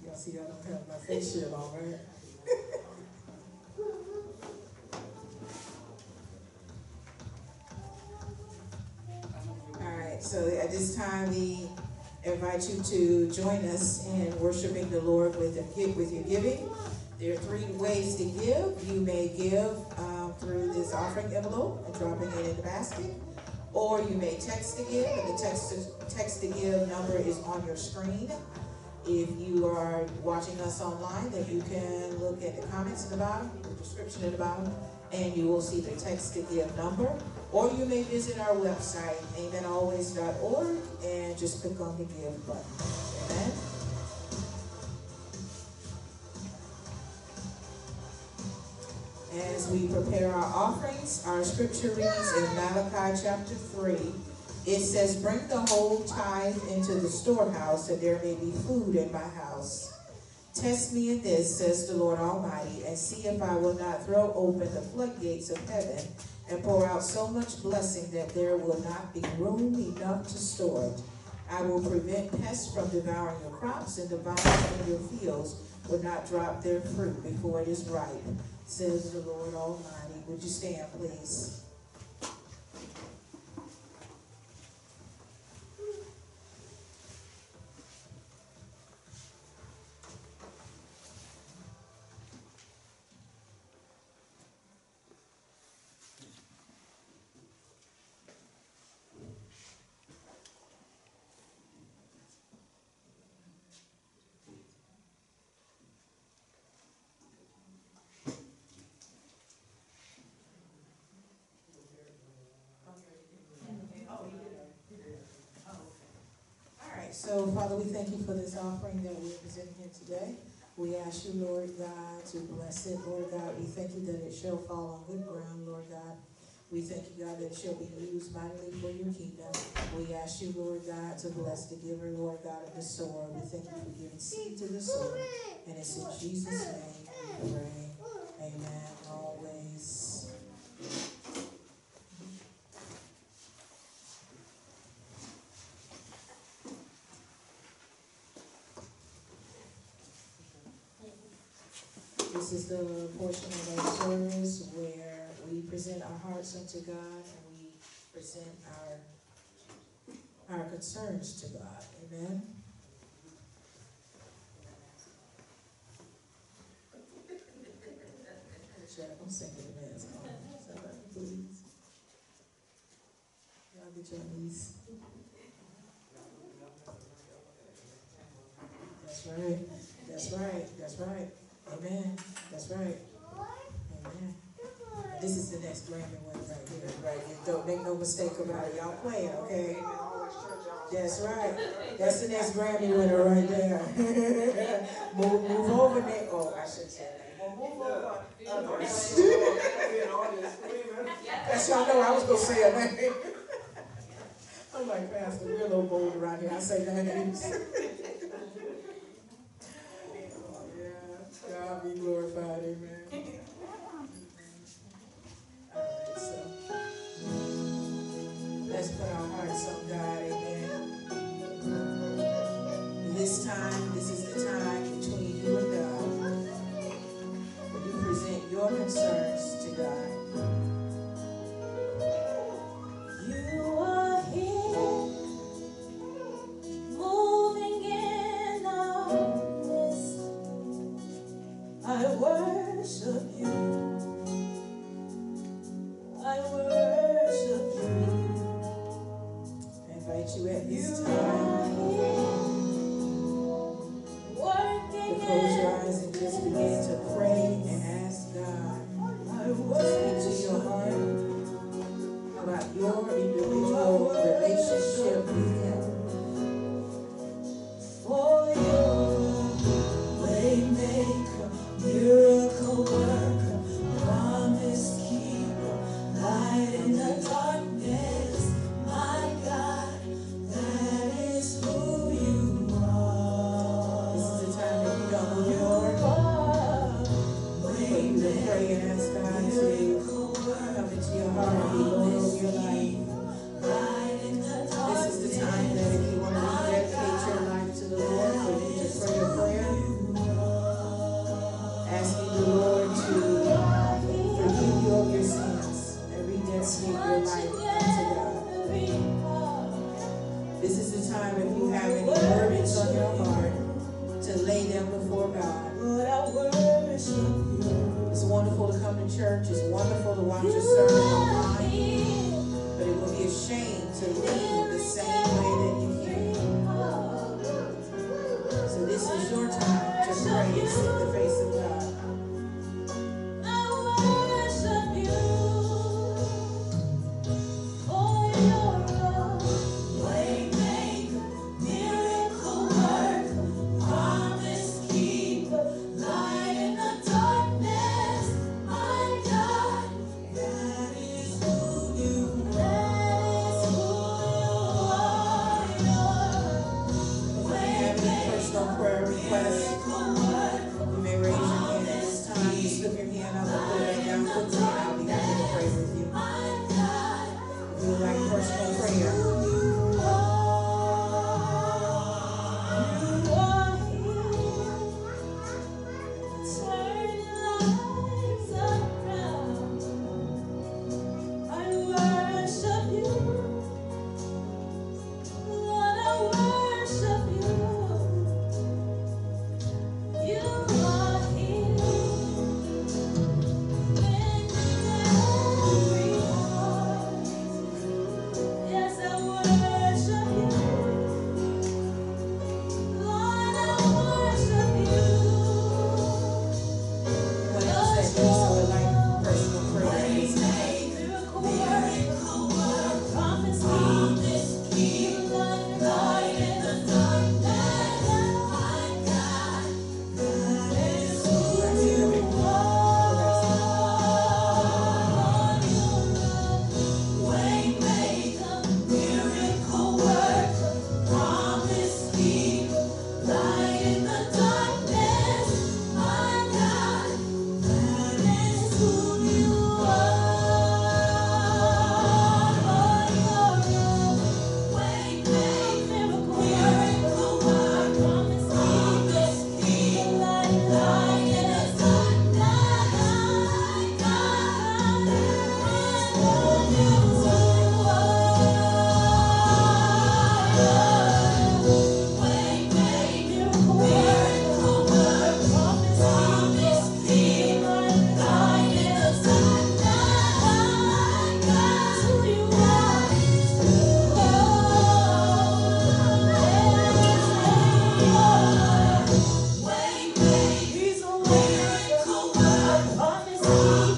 Y'all see, I don't have my face shield on, right? All right, so at this time, we invite you to join us in worshiping the Lord with, with your giving. There are three ways to give. You may give um, through this offering envelope and dropping it in the basket, or you may text to give, and the text to, text to give number is on your screen. If you are watching us online, then you can look at the comments at the bottom, the description at the bottom, and you will see the text to give number. Or you may visit our website, amenalways.org, and just click on the give button. Amen. As we prepare our offerings, our scripture reads in Malachi chapter 3. It says, Bring the whole tithe into the storehouse, that there may be food in my house. Test me in this, says the Lord Almighty, and see if I will not throw open the floodgates of heaven and pour out so much blessing that there will not be room enough to store it. I will prevent pests from devouring your crops, and the vines in your fields will not drop their fruit before it is ripe, says the Lord Almighty. Would you stand, please? All right, so Father, we thank you for this offering that we're presenting here today. We ask you, Lord God, to bless it, Lord God. We thank you that it shall fall on good ground, Lord God. We thank you, God, that it shall be used mightily for your kingdom. We ask you, Lord God, to bless the giver, Lord God, of the sower. We thank you for giving seed to the sower. And it's in Jesus' name we pray. Amen. Always. This is the portion of our service where we present our hearts unto God and we present our, our concerns to God. Amen. I'm singing the man's song. Somebody, please. Y'all get your knees. That's right. That's right. That's right. Amen. That's right. Amen. This is the next Grammy winner right here, right here. Don't make no mistake about it. Y'all playing, okay? That's right. That's the next Grammy winner right there. (laughs) move, move over, Nick. Oh, I should say that. Well, move over. others. y'all know I was gonna say a name. (laughs) I'm like, Pastor, we're a little bold around here. I say names. (laughs) yeah, God be glorified, amen. praise, the praise.